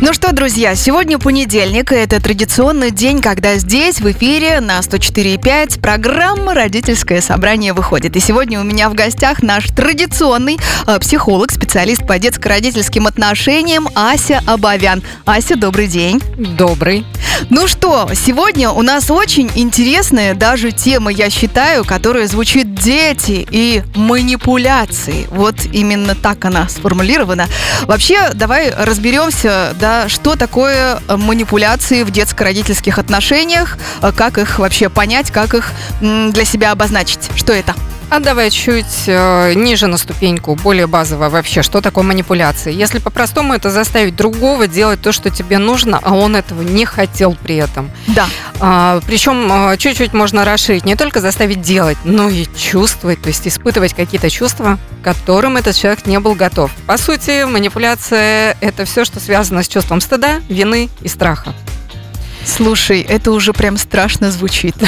Ну что, друзья, сегодня понедельник, и это традиционный день, когда здесь, в эфире на 104.5 программа «Родительское собрание» выходит. И сегодня у меня в гостях наш традиционный э, психолог, специалист по детско-родительским отношениям Ася Абавян. Ася, добрый день. Добрый. Ну что, сегодня у нас очень интересная даже тема, я считаю, которая звучит «дети» и манипуляции. Вот именно так она сформулирована. Вообще, давай разберемся, да, что такое э, манипуляции в детско-родительских отношениях, э, как их вообще понять, как их для себя обозначить. Что это? А давай чуть э, ниже на ступеньку, более базово вообще, что такое манипуляция. Если по-простому это заставить другого делать то, что тебе нужно, а он этого не хотел при этом. Да. А, причем э, чуть-чуть можно расширить, не только заставить делать, но и чувствовать, то есть испытывать какие-то чувства, которым этот человек не был готов. По сути, манипуляция – это все, что связано с чувством стыда, вины и страха. Слушай, это уже прям страшно звучит.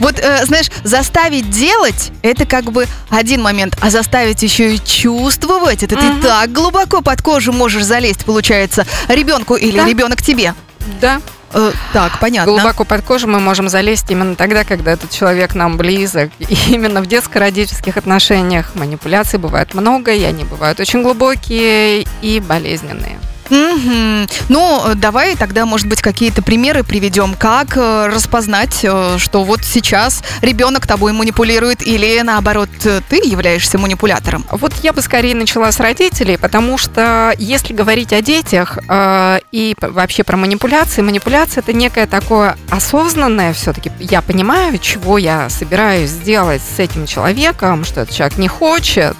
Вот, э, знаешь, заставить делать это как бы один момент, а заставить еще и чувствовать, это ты так глубоко под кожу можешь залезть, получается, ребенку или ребенок тебе. Да. Э, так, понятно. Глубоко под кожу мы можем залезть именно тогда, когда этот человек нам близок. И именно в детско-родительских отношениях манипуляций бывает много, и они бывают очень глубокие и болезненные. Угу. Ну, давай тогда, может быть, какие-то примеры приведем, как э, распознать, э, что вот сейчас ребенок тобой манипулирует или наоборот ты являешься манипулятором. Вот я бы скорее начала с родителей, потому что если говорить о детях э, и вообще про манипуляции, манипуляция это некое такое осознанное все-таки. Я понимаю, чего я собираюсь сделать с этим человеком, что этот человек не хочет,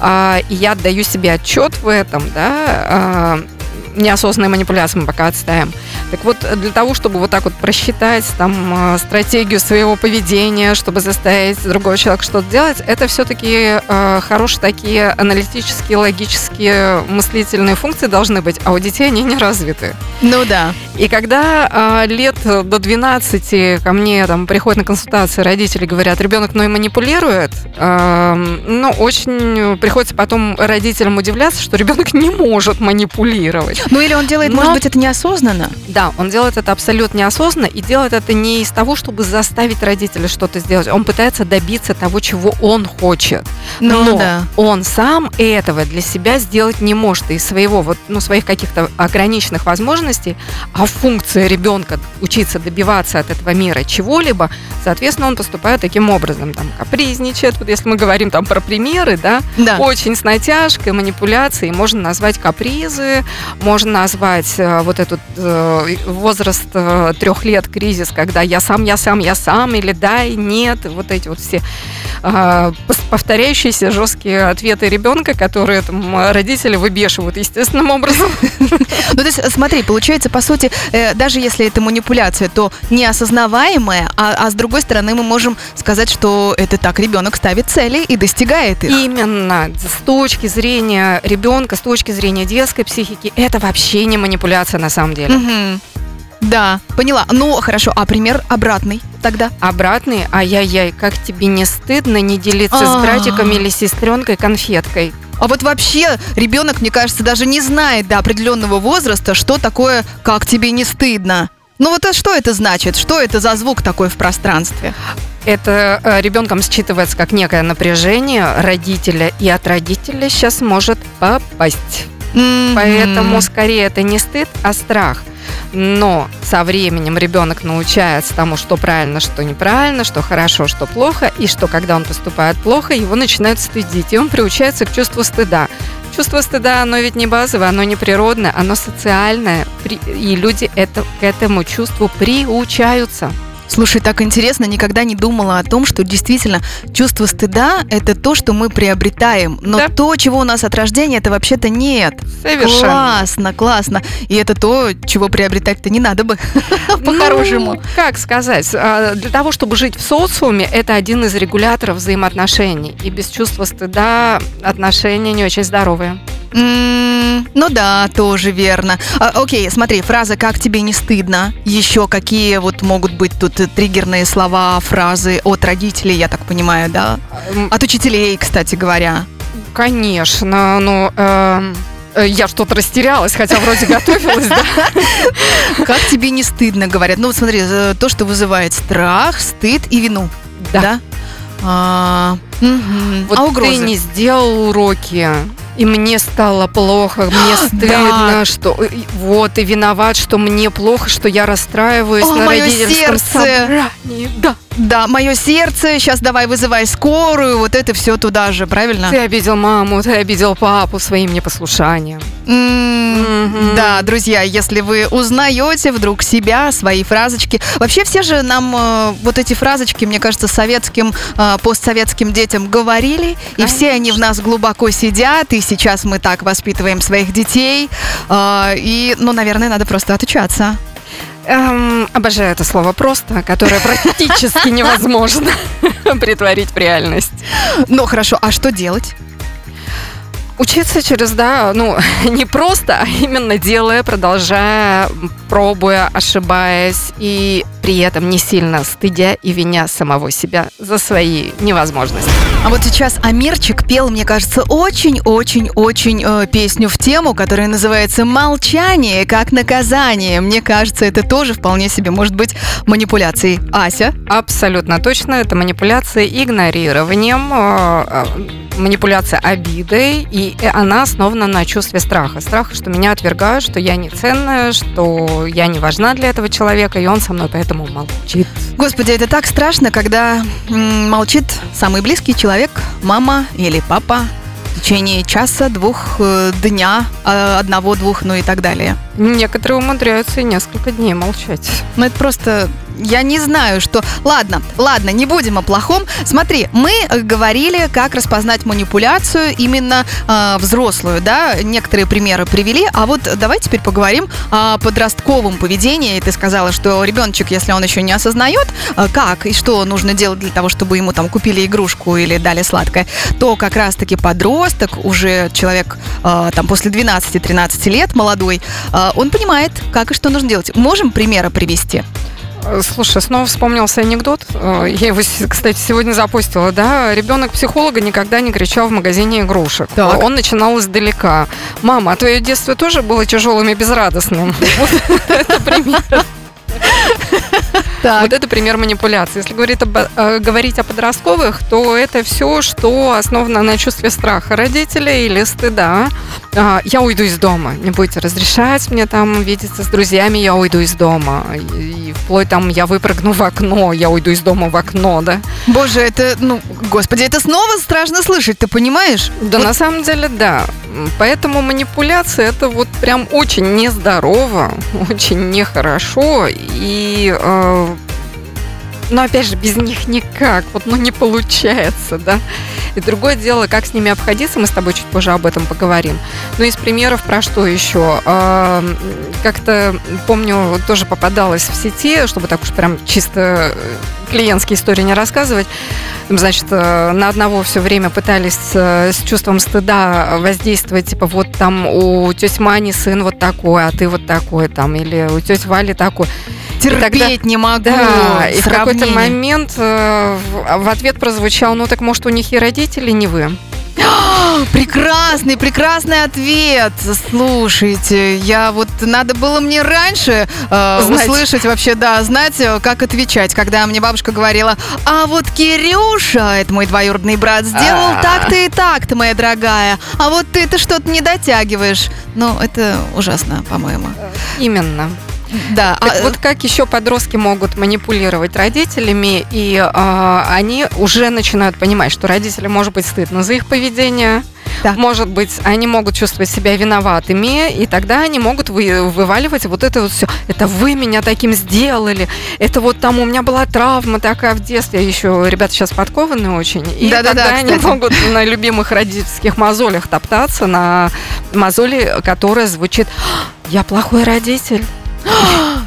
э, и я отдаю себе отчет в этом, да. Э, неосознанные манипуляции мы пока отставим. Так вот, для того, чтобы вот так вот просчитать там э, стратегию своего поведения, чтобы заставить другого человека что-то делать, это все-таки э, хорошие такие аналитические, логические, мыслительные функции должны быть, а у детей они не развиты. Ну да. И когда э, лет до 12 ко мне там приходят на консультации родители говорят, ребенок мной манипулирует, э, ну, очень приходится потом родителям удивляться, что ребенок не может манипулировать. Ну или он делает, Но... может быть, это неосознанно? Да, он делает это абсолютно неосознанно и делает это не из того, чтобы заставить родителя что-то сделать. Он пытается добиться того, чего он хочет. Ну, Но да. он сам этого для себя сделать не может. И своего вот, ну, своих каких-то ограниченных возможностей, а функция ребенка учиться добиваться от этого мира чего-либо, соответственно, он поступает таким образом. Там капризничает, вот если мы говорим там про примеры, да, да. очень с натяжкой, манипуляцией, можно назвать капризы, можно назвать э, вот этот э, возраст э, трех лет кризис, когда я сам, я сам, я сам, или да, и нет, вот эти вот все повторяющиеся жесткие ответы ребенка, которые там, родители выбешивают естественным образом. Ну, то есть, смотри, получается, по сути, даже если это манипуляция, то неосознаваемая, а, а с другой стороны мы можем сказать, что это так ребенок ставит цели и достигает их. Именно. С точки зрения ребенка, с точки зрения детской психики, это вообще не манипуляция на самом деле. Угу. Да, поняла. Ну, хорошо, а пример обратный тогда? Обратный? Ай-яй-яй, как тебе не стыдно не делиться с А-а-а. братиком или сестренкой конфеткой? А вот вообще ребенок, мне кажется, даже не знает до определенного возраста, что такое «как тебе не стыдно». Ну вот а что это значит? Что это за звук такой в пространстве? Это э, ребенком считывается как некое напряжение родителя, и от родителя сейчас может попасть. Поэтому скорее это не стыд, а страх. Но со временем ребенок научается тому, что правильно, что неправильно, что хорошо, что плохо, и что когда он поступает плохо, его начинают стыдить, и он приучается к чувству стыда. Чувство стыда, оно ведь не базовое, оно не природное, оно социальное, и люди это, к этому чувству приучаются. Слушай, так интересно, никогда не думала о том, что действительно чувство стыда – это то, что мы приобретаем. Но да. то, чего у нас от рождения, это вообще-то нет. Совершенно. Классно, классно. И это то, чего приобретать-то не надо бы, по-хорошему. Ну, как сказать, а, для того, чтобы жить в социуме, это один из регуляторов взаимоотношений. И без чувства стыда отношения не очень здоровые. Ну да, тоже верно. А, окей, смотри, фраза «как тебе не стыдно?» Еще какие вот могут быть тут триггерные слова, фразы от родителей, я так понимаю, да? От учителей, кстати говоря. Конечно, но эм, э, я что-то растерялась, хотя вроде готовилась, да. Как тебе не стыдно, говорят? Ну, вот смотри, то, что вызывает страх, стыд и вину. Да. А, мгм. Вот а ты угрозы? не сделал уроки, и мне стало плохо, мне стыдно, Да. что вот и виноват, что мне плохо, что я расстраиваюсь О, на родительском сердце! собрании. Да, Да, мое сердце, сейчас давай вызывай скорую, вот это все туда же, правильно? ты обидел маму, ты обидел папу своим непослушанием. Мгм. Да, друзья, если вы узнаете вдруг себя, свои фразочки. Вообще все же нам э, вот эти фразочки, мне кажется, советским, э, постсоветским детям говорили, и все они в нас глубоко сидят, и сейчас мы так воспитываем своих детей. Э, И, ну, наверное, надо просто отучаться. Эм, обожаю это слово просто, которое практически невозможно притворить в реальность. Ну, хорошо, а что делать? Учиться через, да, ну, не просто, а именно делая, продолжая, пробуя, ошибаясь, и при этом не сильно стыдя и виня самого себя за свои невозможности. А вот сейчас Амирчик пел, мне кажется, очень-очень-очень э, песню в тему, которая называется «Молчание как наказание». Мне кажется, это тоже вполне себе может быть манипуляцией. Ася? Абсолютно точно, это манипуляция игнорированием, э, э, манипуляция обидой, и она основана на чувстве страха. Страха, что меня отвергают, что я не ценная, что я не важна для этого человека, и он со мной поэтому молчит. Господи, это так страшно, когда м, молчит самый близкий человек, мама или папа в течение часа, двух, э, дня, э, одного, двух, ну и так далее. Некоторые умудряются и несколько дней молчать. Ну, это просто... Я не знаю, что... Ладно, ладно, не будем о плохом. Смотри, мы э, говорили, как распознать манипуляцию именно э, взрослую, да? Некоторые примеры привели. А вот давай теперь поговорим о подростковом поведении. Ты сказала, что ребеночек, если он еще не осознает, э, как и что нужно делать для того, чтобы ему там купили игрушку или дали сладкое, то как раз-таки подросток, уже человек э, там после 12-13 лет, молодой, э, он понимает, как и что нужно делать. Можем примеры привести? Э, Слушай, снова вспомнился анекдот. Э, Я его, кстати, сегодня запустила, да. Ребенок психолога никогда не кричал в магазине игрушек. Так. Он начинал издалека. Мама, а твое детство тоже было тяжелым и безрадостным? Это пример. Так. Вот это пример манипуляции. Если говорить, об, э, говорить о подростковых, то это все, что основано на чувстве страха родителей или стыда. А, Я уйду из дома, не будете разрешать мне там видеться с друзьями, я уйду из дома. И, вплоть там я выпрыгну в окно, я уйду из дома в окно, да? Боже, это, ну, господи, это снова страшно слышать, ты понимаешь? Да, Вот на самом деле, да. Поэтому манипуляция это вот прям очень нездорово, очень нехорошо. И, э, но опять же, без них никак, вот, ну, не получается, да. И другое дело, как с ними обходиться, мы с тобой чуть позже об этом поговорим. Ну, из примеров про что еще? Э, Как-то, помню, тоже попадалась в сети, чтобы так уж прям чисто э, клиентские истории не рассказывать. Значит, э, на одного все время пытались э, с чувством стыда воздействовать, типа, вот там у тети Мани сын вот такой, а ты вот такой там, или у тети Вали такой. Терпеть не могу. Да, и в какой-то момент э, в ответ прозвучал, ну так может у них и родители не вы? Прекрасный, прекрасный ответ. Слушайте, я вот надо было мне раньше э, Знать. услышать вообще, да, знать, э, как отвечать, когда мне бабушка говорила, а вот Кирюша, это мой двоюродный брат, сделал А. так-то и так-то, моя дорогая, а вот ты-то что-то не дотягиваешь. Ну, это ужасно, по-моему. Именно. Да, Так а, вот как еще подростки могут манипулировать родителями, и а, они уже начинают понимать, что родителям может быть стыдно за их поведение, Да. может быть, они могут чувствовать себя виноватыми, и тогда они могут вы- вываливать вот это вот все. Это вы меня таким сделали, это вот там у меня была травма такая в детстве. Еще ребята сейчас подкованные очень, и Да-да-да, тогда они кстати. могут на любимых родительских мозолях топтаться, на мозоли, которая звучит «Я плохой родитель».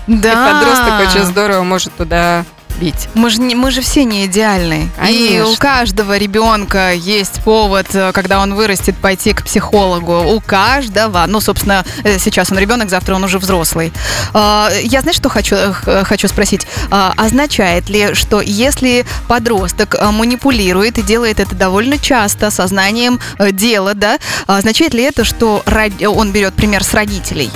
Да. И подросток очень здорово может туда бить. Мы же, мы же все не идеальны. И у каждого ребенка есть повод, э, когда он вырастет, пойти к психологу. У каждого. Ну, собственно, э, сейчас он ребенок, завтра он уже взрослый. А, я, знаешь, что хочу, э, хочу спросить? А, означает ли, что если подросток манипулирует и делает это довольно часто, сознанием дела, да, означает ли это, что он берет пример с родителей?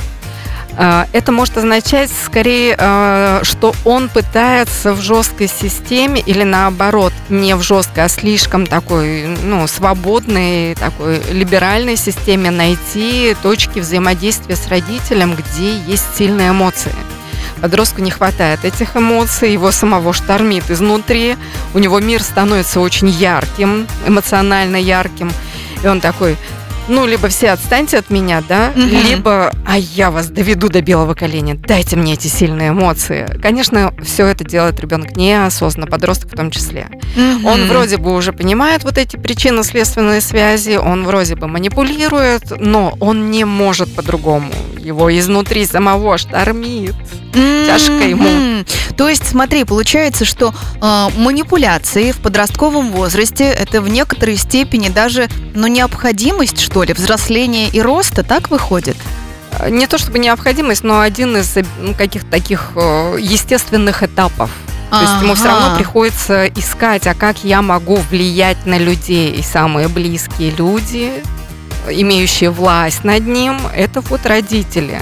А, это может означать скорее, а, что он пытается в жесткой системе или наоборот не в жесткой, а слишком такой, ну, свободной, такой либеральной системе найти точки взаимодействия с родителем, где есть сильные эмоции. Подростку не хватает этих эмоций, его самого штормит изнутри, у него мир становится очень ярким, эмоционально ярким, и он такой, ну, либо все отстаньте от меня, да, угу. либо, а я вас доведу до белого коленя, дайте мне эти сильные эмоции. Конечно, все это делает ребенок неосознанно, подросток в том числе. Угу. Он вроде бы уже понимает вот эти причинно-следственные связи, он вроде бы манипулирует, но он не может по-другому. Его изнутри самого штормит. Тяжко ему. То есть, смотри, получается, что э, манипуляции в подростковом возрасте это в некоторой степени даже ну, необходимость, что ли, взросления и роста, так выходит? Не то чтобы необходимость, но один из ну, каких-то таких э, естественных этапов. То есть ему все равно приходится искать, а как я могу влиять на людей. И самые близкие люди, имеющие власть над ним, это вот родители.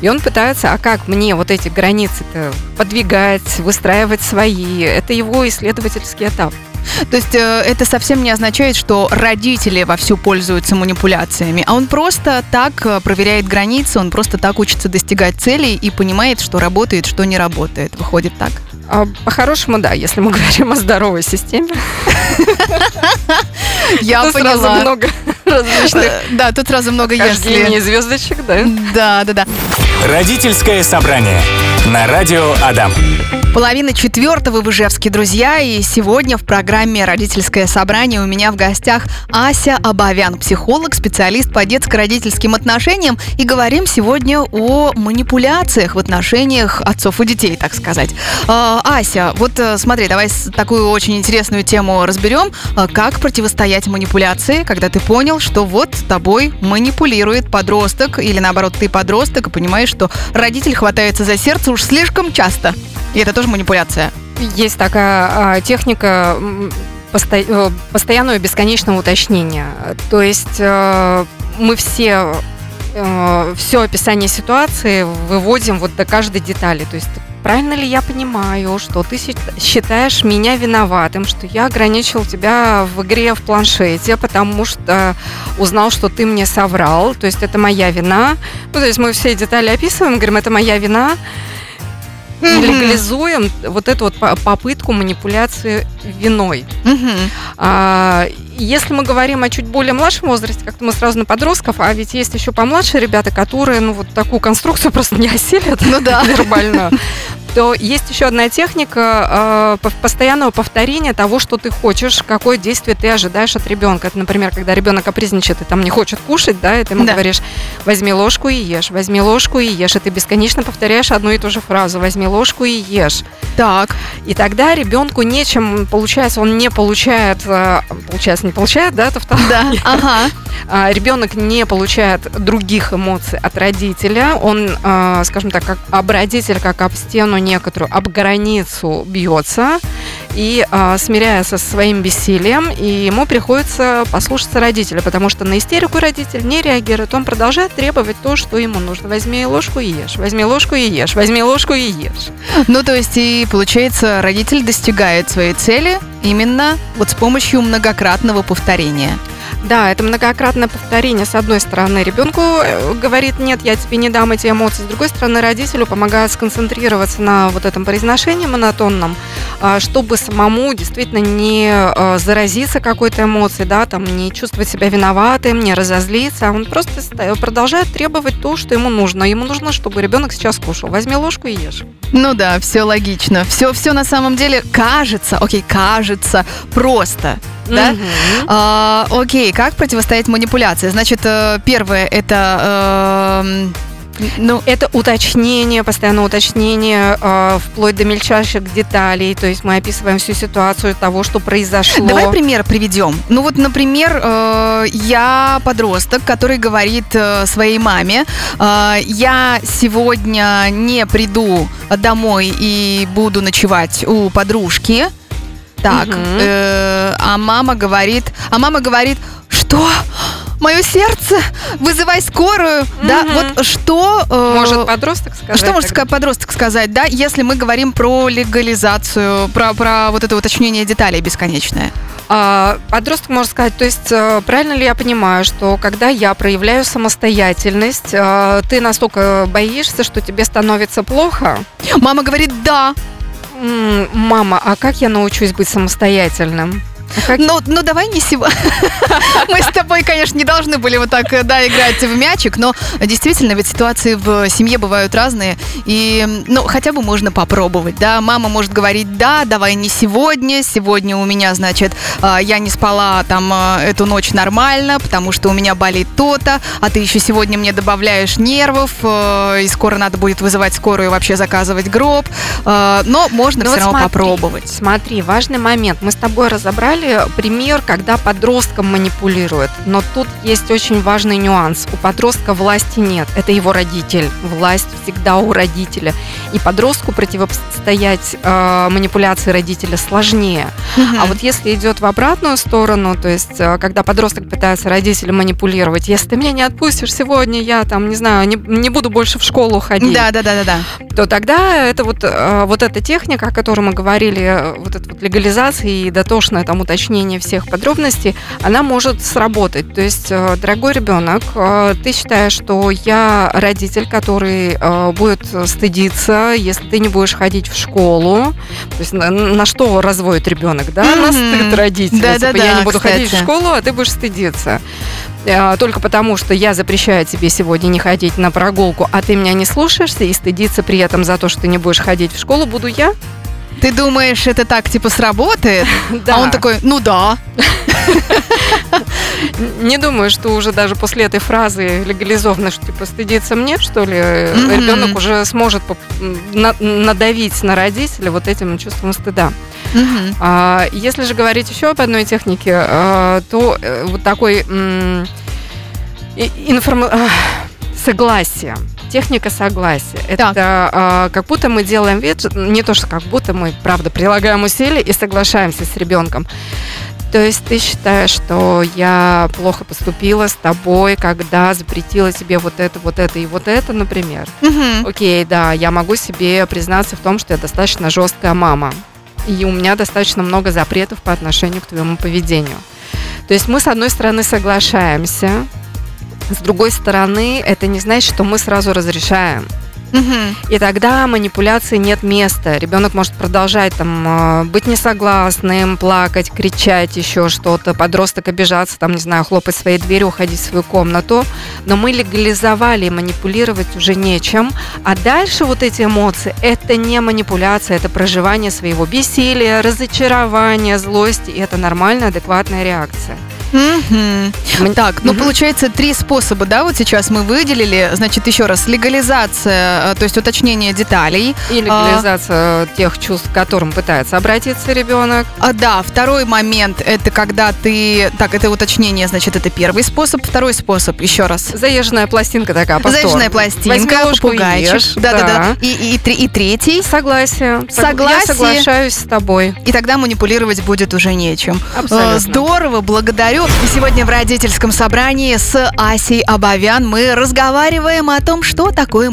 И он пытается, а как мне вот эти границы-то подвигать, выстраивать свои. Это его исследовательский этап. То есть э, это совсем не означает, что родители вовсю пользуются манипуляциями, а он просто так э, проверяет границы, он просто так учится достигать целей и понимает, что работает, что не работает. Выходит так? А, по-хорошему, да, если мы говорим о здоровой системе. Я поняла. много различных. Э, да, тут сразу много если. звездочек, да? Да, да, да. Родительское собрание на радио Адам. Половина четвертого в Ижевске, друзья, и сегодня в программе «Родительское собрание» у меня в гостях Ася Абавян, психолог, специалист по детско-родительским отношениям, и говорим сегодня о манипуляциях в отношениях отцов и детей, так сказать. А, Ася, вот э, смотри, давай такую очень интересную тему разберем. А, как противостоять манипуляции, когда ты понял, что вот тобой манипулирует подросток, или наоборот, ты подросток, и понимаешь, что родитель хватается за сердце уж слишком часто. И это тоже манипуляция. Есть такая а, техника посто... Э, постоянного бесконечного уточнения. То есть э, мы все э, все описание ситуации выводим вот до каждой детали. То есть правильно ли я понимаю, что ты считаешь меня виноватым, что я ограничил тебя в игре в планшете, потому что узнал, что ты мне соврал, то есть это моя вина. Ну, то есть мы все детали описываем, говорим, это моя вина mm-hmm. легализуем вот эту вот попытку манипуляции виной. Mm-hmm. А, если мы говорим о чуть более младшем возрасте, как-то мы сразу на подростков, а ведь есть еще помладше ребята, которые ну вот такую конструкцию просто не осилят ну, да. вербально то есть еще одна техника э, постоянного повторения того, что ты хочешь, какое действие ты ожидаешь от ребенка. Это, например, когда ребенок капризничает и там не хочет кушать, да, и ты ему да. говоришь, возьми ложку и ешь, возьми ложку и ешь, и ты бесконечно повторяешь одну и ту же фразу, возьми ложку и ешь. Так. И тогда ребенку нечем, получается, он не получает, э, получается, не получает, да, это второе. Да, ага. А, ребенок не получает других эмоций от родителя, он, э, скажем так, как об родитель, как об стену некоторую, об границу бьется и э, смиряется со своим бессилием, и ему приходится послушаться родителя, потому что на истерику родитель не реагирует, он продолжает требовать то, что ему нужно. Возьми ложку и ешь, возьми ложку и ешь, возьми ложку и ешь. Ну, то есть, и получается, родитель достигает своей цели именно вот с помощью многократного повторения. Да, это многократное повторение. С одной стороны, ребенку э, говорит, нет, я тебе не дам эти эмоции. С другой стороны, родителю помогает сконцентрироваться на вот этом произношении монотонном, а, чтобы самому действительно не э, заразиться какой-то эмоцией, да, там, не чувствовать себя виноватым, не разозлиться. Он просто продолжает требовать то, что ему нужно. Ему нужно, чтобы ребенок сейчас кушал. Возьми ложку и ешь. Ну да, все логично. Все, все на самом деле кажется, окей, кажется просто да? Угу. А, окей, как противостоять манипуляции? Значит, э, первое это э, Ну, это уточнение, постоянное уточнение, э, вплоть до мельчайших деталей. То есть мы описываем всю ситуацию того, что произошло. Давай пример приведем. Ну вот, например, э, я подросток, который говорит э, своей маме, э, я сегодня не приду домой и буду ночевать у подружки. Так, э, а мама говорит, а мама говорит, что? Мое сердце, вызывай скорую, да? Мгм. Вот что? э, Может подросток сказать? что может тогда? ска- подросток сказать, да, если мы говорим про легализацию, про, про вот это уточнение деталей бесконечное? А, подросток может сказать, то есть э, правильно ли я понимаю, что когда я проявляю самостоятельность, э, ты настолько боишься, что тебе становится плохо? Мама говорит, да. Мама, а как я научусь быть самостоятельным? А как- Ну, ну давай не сегодня. Мы с тобой, конечно, не должны были вот так, э, да, играть в мячик, но действительно, ведь ситуации в семье бывают разные, и, ну, хотя бы можно попробовать, да. Мама может говорить, да, давай не сегодня, сегодня у меня, значит, а, я не спала там а, эту ночь нормально, потому что у меня болит то-то, а ты еще сегодня мне добавляешь нервов, э, и скоро надо будет вызывать скорую и вообще заказывать гроб, но можно Ну все вот равно смотри, попробовать. Смотри, важный момент. Мы с тобой разобрали пример, когда подростком манипулирует. Но тут есть очень важный нюанс. У подростка власти нет. Это его родитель. Власть всегда у родителя. И подростку противостоять э, манипуляции родителя сложнее. А вот если идет в обратную сторону, то есть э, когда подросток пытается родителя манипулировать, если ты меня не отпустишь сегодня, я там, не знаю, не, не буду больше в школу ходить, Да, да, да, да, да. то тогда это вот, э, вот эта техника, о которой мы говорили, э, вот эта вот легализация и дотошное там уточнение всех подробностей, она может сработать. То есть, э, дорогой ребенок, э, ты считаешь, что я родитель, который э, будет стыдиться, если ты не будешь ходить в школу. То есть на, на что разводит ребенок, да? На Мгм. стыд родителя. Да-да-да, Типа, я не буду ходить в кстати. школу, а ты будешь стыдиться. Только потому, что я запрещаю тебе сегодня не ходить на прогулку, а ты меня не слушаешься и стыдиться при этом за то, что ты не будешь ходить в школу, буду я. Ты думаешь, это так типа сработает? Да. А он такой, ну да. Не думаю, что уже даже после этой фразы легализовано, что типа стыдиться мне, что ли, ребенок уже сможет надавить на родителя вот этим чувством стыда. А, Если же говорить еще об одной технике, а, то э, вот такой м, информ- согласие. Техника согласия. Это а, как будто мы делаем вид, не то, что как будто мы, правда, прилагаем усилия и соглашаемся с ребенком. То есть ты считаешь, что я плохо поступила с тобой, когда запретила тебе вот это, вот это и вот это, например. Мгм. Окей, да, я могу себе признаться в том, что я достаточно жесткая мама. И у меня достаточно много запретов по отношению к твоему поведению. То есть мы, с одной стороны, соглашаемся, с другой стороны, это не значит, что мы сразу разрешаем. Мгм. И тогда манипуляции нет места. Ребенок может продолжать там э, быть несогласным, плакать, кричать, еще что-то. Подросток обижаться, там, не знаю, хлопать своей дверью, уходить в свою комнату. Но мы легализовали, и манипулировать уже нечем. А дальше вот эти эмоции, это не манипуляция, это проживание своего бессилия, разочарования, злости. И это нормальная, адекватная реакция. Ман- Так, ну Мгм. получается три способа, да, вот сейчас мы выделили. Значит, еще раз, легализация, то есть уточнение деталей. И легализация тех чувств, к которым пытается обратиться ребенок. А, да, второй момент, это когда ты... Так, это уточнение, значит, это первый способ. Второй способ, еще раз. Заезженная пластинка такая, повтор. Заезженная пластинка, и попугайчик. ешь. Да-да-да. И, и, и три- и третий. Согласие. Сог- Согласие. Я соглашаюсь с тобой. И тогда манипулировать будет уже нечем. Абсолютно. Э, Здорово, благодарю. И сегодня в родительском собрании с Асей Абовян мы разговариваем о том, что такое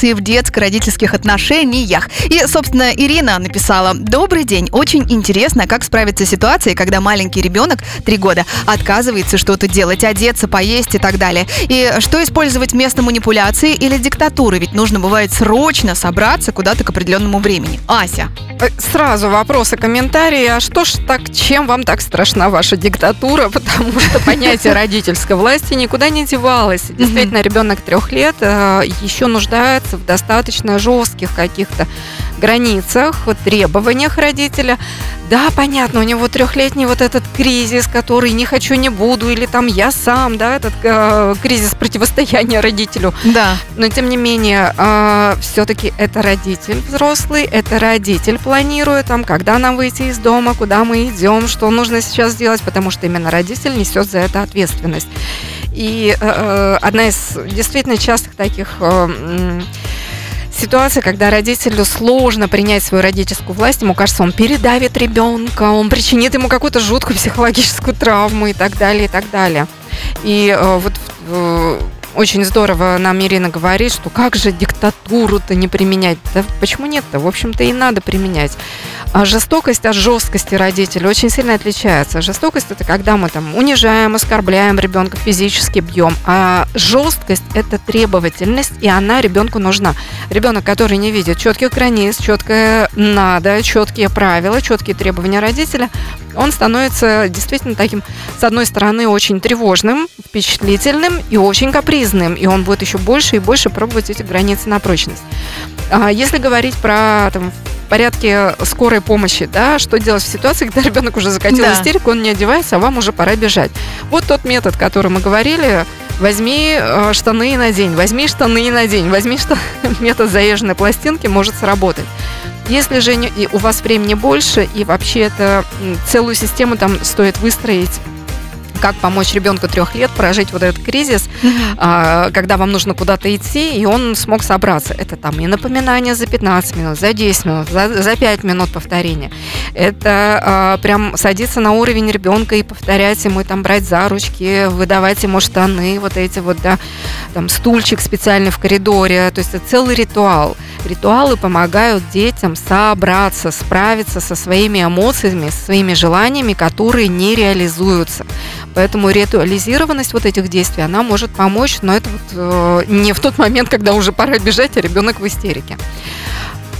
манипуляции в детско-родительских отношениях. И, собственно, Ирина написала «Добрый день. Очень интересно, как справиться с ситуацией, когда маленький ребенок, три года, отказывается что-то делать, одеться, поесть и так далее. И что использовать вместо манипуляции или диктатуры? Ведь нужно бывает срочно собраться куда-то к определенному времени. Ася. Э, Сразу вопросы, комментарии. А что ж так, чем вам так страшна ваша диктатура? Потому что понятие родительской власти никуда не девалось. Действительно, ребенок трех лет э, еще нуждается выражается в достаточно жестких каких-то границах, требованиях родителя. Да, понятно, у него трехлетний вот этот кризис, который не хочу, не буду, или там я сам, да, этот э, кризис противостояния родителю. Да. Но тем не менее, э, все-таки это родитель взрослый, это родитель планирует, там, когда нам выйти из дома, куда мы идем, что нужно сейчас сделать, потому что именно родитель несет за это ответственность. И э, э одна из действительно частых таких э, ситуация, когда родителю сложно принять свою родительскую власть, ему кажется, он передавит ребенка, он причинит ему какую-то жуткую психологическую травму и так далее, и так далее. И э, вот э, очень здорово нам Ирина говорит, что как же диктатуру-то не применять? Да почему нет-то? В общем-то и надо применять. А жестокость от жесткости родителей очень сильно отличается. Жестокость это когда мы там унижаем, оскорбляем ребенка, физически бьем. А жесткость это требовательность, и она ребенку нужна. Ребенок, который не видит четких границ, четкое надо, четкие правила, четкие требования родителя, он становится действительно таким, с одной стороны, очень тревожным, впечатлительным и очень капризным. И он будет еще больше и больше пробовать эти границы на прочность. А если говорить про там, порядке скорой помощи, да, что делать в ситуации, когда ребенок уже закатил да. истерику, он не одевается, а вам уже пора бежать. Вот тот метод, который мы говорили, возьми э, штаны и надень, возьми штаны и надень, возьми что метод заезженной пластинки может сработать. Если же не, у вас времени больше, и вообще это целую систему там стоит выстроить как помочь ребенку трех лет прожить вот этот кризис, mm-hmm. когда вам нужно куда-то идти, и он смог собраться. Это там и напоминание за 15 минут, за 10 минут, за, за 5 минут повторения. Это а, прям садиться на уровень ребенка и повторять ему, там, брать за ручки, выдавать ему штаны, вот эти вот, да, там, стульчик специальный в коридоре. То есть это целый ритуал. Ритуалы помогают детям собраться, справиться со своими эмоциями, со своими желаниями, которые не реализуются. Поэтому ритуализированность вот этих действий, она может помочь, но это вот э, не в тот момент, когда уже пора бежать, а ребенок в истерике.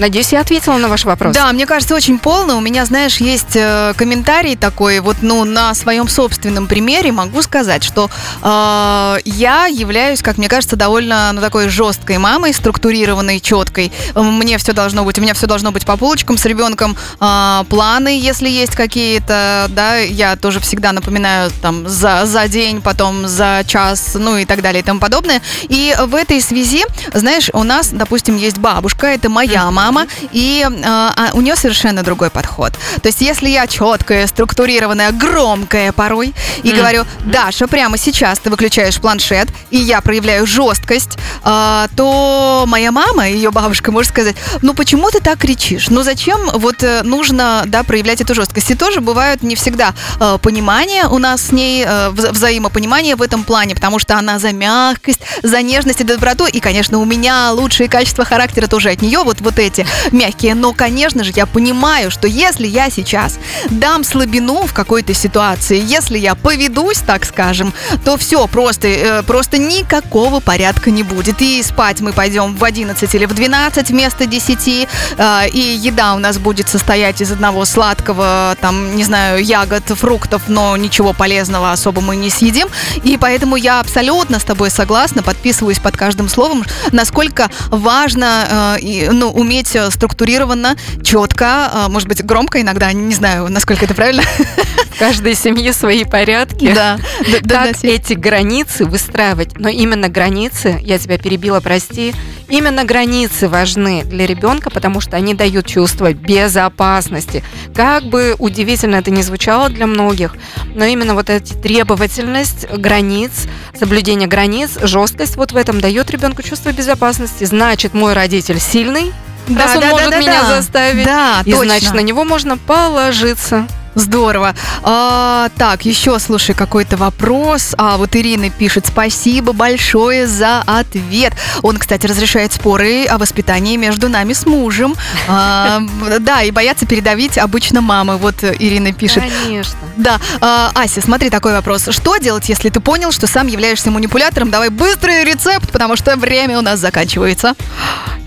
Надеюсь, я ответила на ваш вопрос. Да, мне кажется, очень полно. У меня, знаешь, есть э, комментарий такой, вот, ну, на своем собственном примере могу сказать, что э, я являюсь, как мне кажется, довольно, ну, такой жесткой мамой, структурированной, четкой. Мне все должно быть, у меня все должно быть по полочкам с ребенком. Э, планы, если есть какие-то, да, я тоже всегда напоминаю там за, за день, потом за час, ну и так далее и тому подобное. И в этой связи, знаешь, у нас, допустим, есть бабушка, это моя мама, мама, и э, а у нее совершенно другой подход. То есть, если я четкая, структурированная, громкая порой, и mm. говорю, Даша, прямо сейчас ты выключаешь планшет, и я проявляю жесткость, э, то моя мама, ее бабушка, может сказать, ну почему ты так кричишь? Ну зачем вот э, нужно, да, проявлять эту жесткость? И тоже бывают не всегда э, понимание у нас с ней, э, вза взаимопонимание в этом плане, потому что она за мягкость, за нежность и доброту, и, конечно, у меня лучшие качества характера тоже от нее, вот, вот эти эти мягкие. Но, конечно же, я понимаю, что если я сейчас дам слабину в какой-то ситуации, если я поведусь, так скажем, то все, просто, э, просто никакого порядка не будет. И спать мы пойдем в 11 или в 12 вместо 10, э, и еда у нас будет состоять из одного сладкого, там, не знаю, ягод, фруктов, но ничего полезного особо мы не съедим. И поэтому я абсолютно с тобой согласна, подписываюсь под каждым словом, насколько важно э, ну, уметь быть э, структурированно, четко, э, может быть, громко иногда, не знаю, насколько это правильно. В каждой семье свои порядки. Да. Как эти границы выстраивать. Но именно границы, я тебя перебила, прости, именно границы важны для ребенка, потому что они дают чувство безопасности. Как бы удивительно это ни звучало для многих, но именно вот эта требовательность границ, соблюдение границ, жесткость вот в этом дает ребенку чувство безопасности. Значит, мой родитель сильный, да, раз он да, может да, меня да. заставить. Да, и точно. значит, на него можно положиться. Здорово. А, так, еще, слушай, какой-то вопрос. А, вот Ирина пишет, спасибо большое за ответ. Он, кстати, разрешает споры о воспитании между нами с мужем. А, да, и боятся передавить обычно мамы. Вот Ирина пишет. Конечно. Да. А, Ася, смотри, такой вопрос. Что делать, если ты понял, что сам являешься манипулятором? Давай быстрый рецепт, потому что время у нас заканчивается.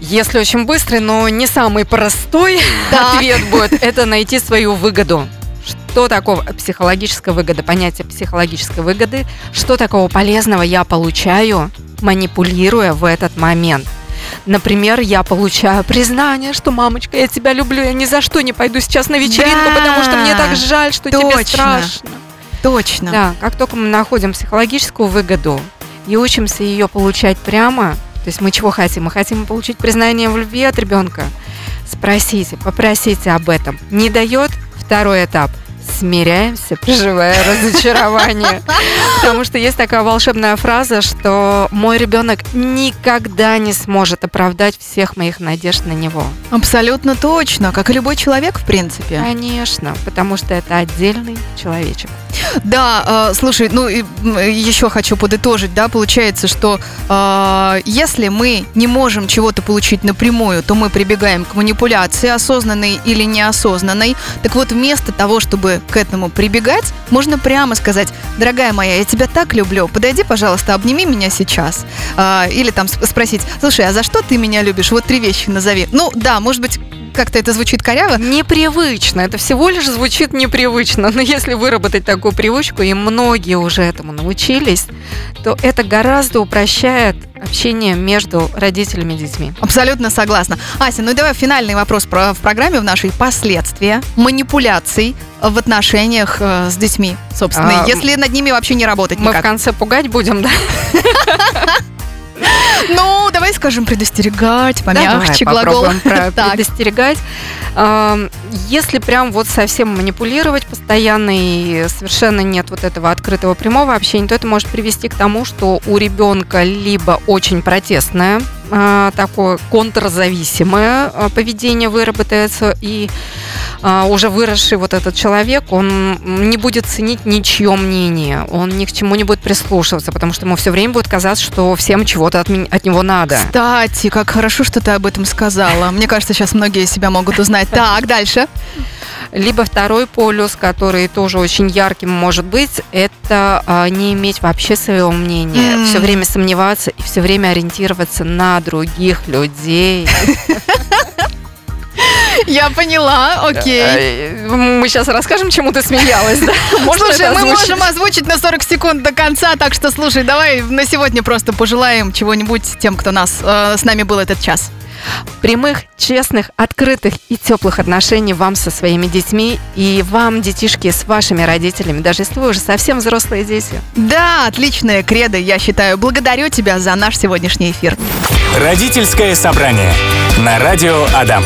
Если очень быстрый, но не самый простой так. ответ будет, это найти свою выгоду. Что такого психологическая выгода, понятие психологической выгоды, что такого полезного я получаю, манипулируя в этот момент. Например, я получаю признание, что мамочка, я тебя люблю, я ни за что не пойду сейчас на вечеринку, Да, потому что мне так жаль, что тебе точно. страшно. Точно. Да, как только мы находим психологическую выгоду и учимся ее получать прямо, то есть мы чего хотим? Мы хотим получить признание в любви от ребенка. Спросите, попросите об этом. Не дает второй этап. Смиряемся, проживая разочарование. Потому что есть такая волшебная фраза, что мой ребенок никогда не сможет оправдать всех моих надежд на него. Абсолютно точно, как и любой человек, в принципе. Конечно, потому что это отдельный человечек. Да, э, слушай, ну и, еще хочу подытожить, да, получается, что э, если мы не можем чего-то получить напрямую, то мы прибегаем к манипуляции, осознанной или неосознанной. Так вот, вместо того, чтобы к этому прибегать, можно прямо сказать, дорогая моя, я тебя так люблю, подойди, пожалуйста, обними меня сейчас. Э, или там сп- спросить, слушай, а за что ты меня любишь? Вот три вещи назови. Ну, да, может быть, как-то это звучит коряво, Непривычно, это всего лишь звучит непривычно, но если выработать такую привычку, и многие уже этому научились, то это гораздо упрощает общение между родителями и детьми. Абсолютно согласна. Ася, ну и давай финальный вопрос про, в программе в нашей последствия манипуляций в отношениях э, с детьми, собственно, А, если над ними вообще не работать Мы в никак. конце пугать будем, да? Ну, давай скажем предостерегать, Давай помягче глагол. про- Так. предостерегать. Если прям вот совсем манипулировать постоянно и совершенно нет вот этого открытого прямого общения, то это может привести к тому, что у ребенка либо очень протестное а, такое контрзависимое а, поведение выработается, и уже выросший вот этот человек, он не будет ценить ничье мнение, он ни к чему не будет прислушиваться, потому что ему все время будет казаться, что всем чего-то от, от него надо. Кстати, как хорошо, что ты об этом сказала. Мне кажется, сейчас многие себя могут узнать. Так, дальше. Либо второй полюс, который тоже очень ярким может быть, это а, не иметь вообще своего мнения, все время сомневаться и все время ориентироваться на других людей. Я поняла, окей. Э, Мы сейчас расскажем, чему ты смеялась, да? Можно Слушай, это мы можем озвучить на 40 секунд до конца, так что, слушай, давай на сегодня просто пожелаем чего-нибудь тем, кто нас э, с нами был этот час. прямых, честных, открытых и теплых отношений вам со своими детьми и вам, детишки, с вашими родителями, даже если вы уже совсем взрослые дети. Да, отличная кредо, я считаю. Благодарю тебя за наш сегодняшний эфир. Родительское собрание на радио Адам.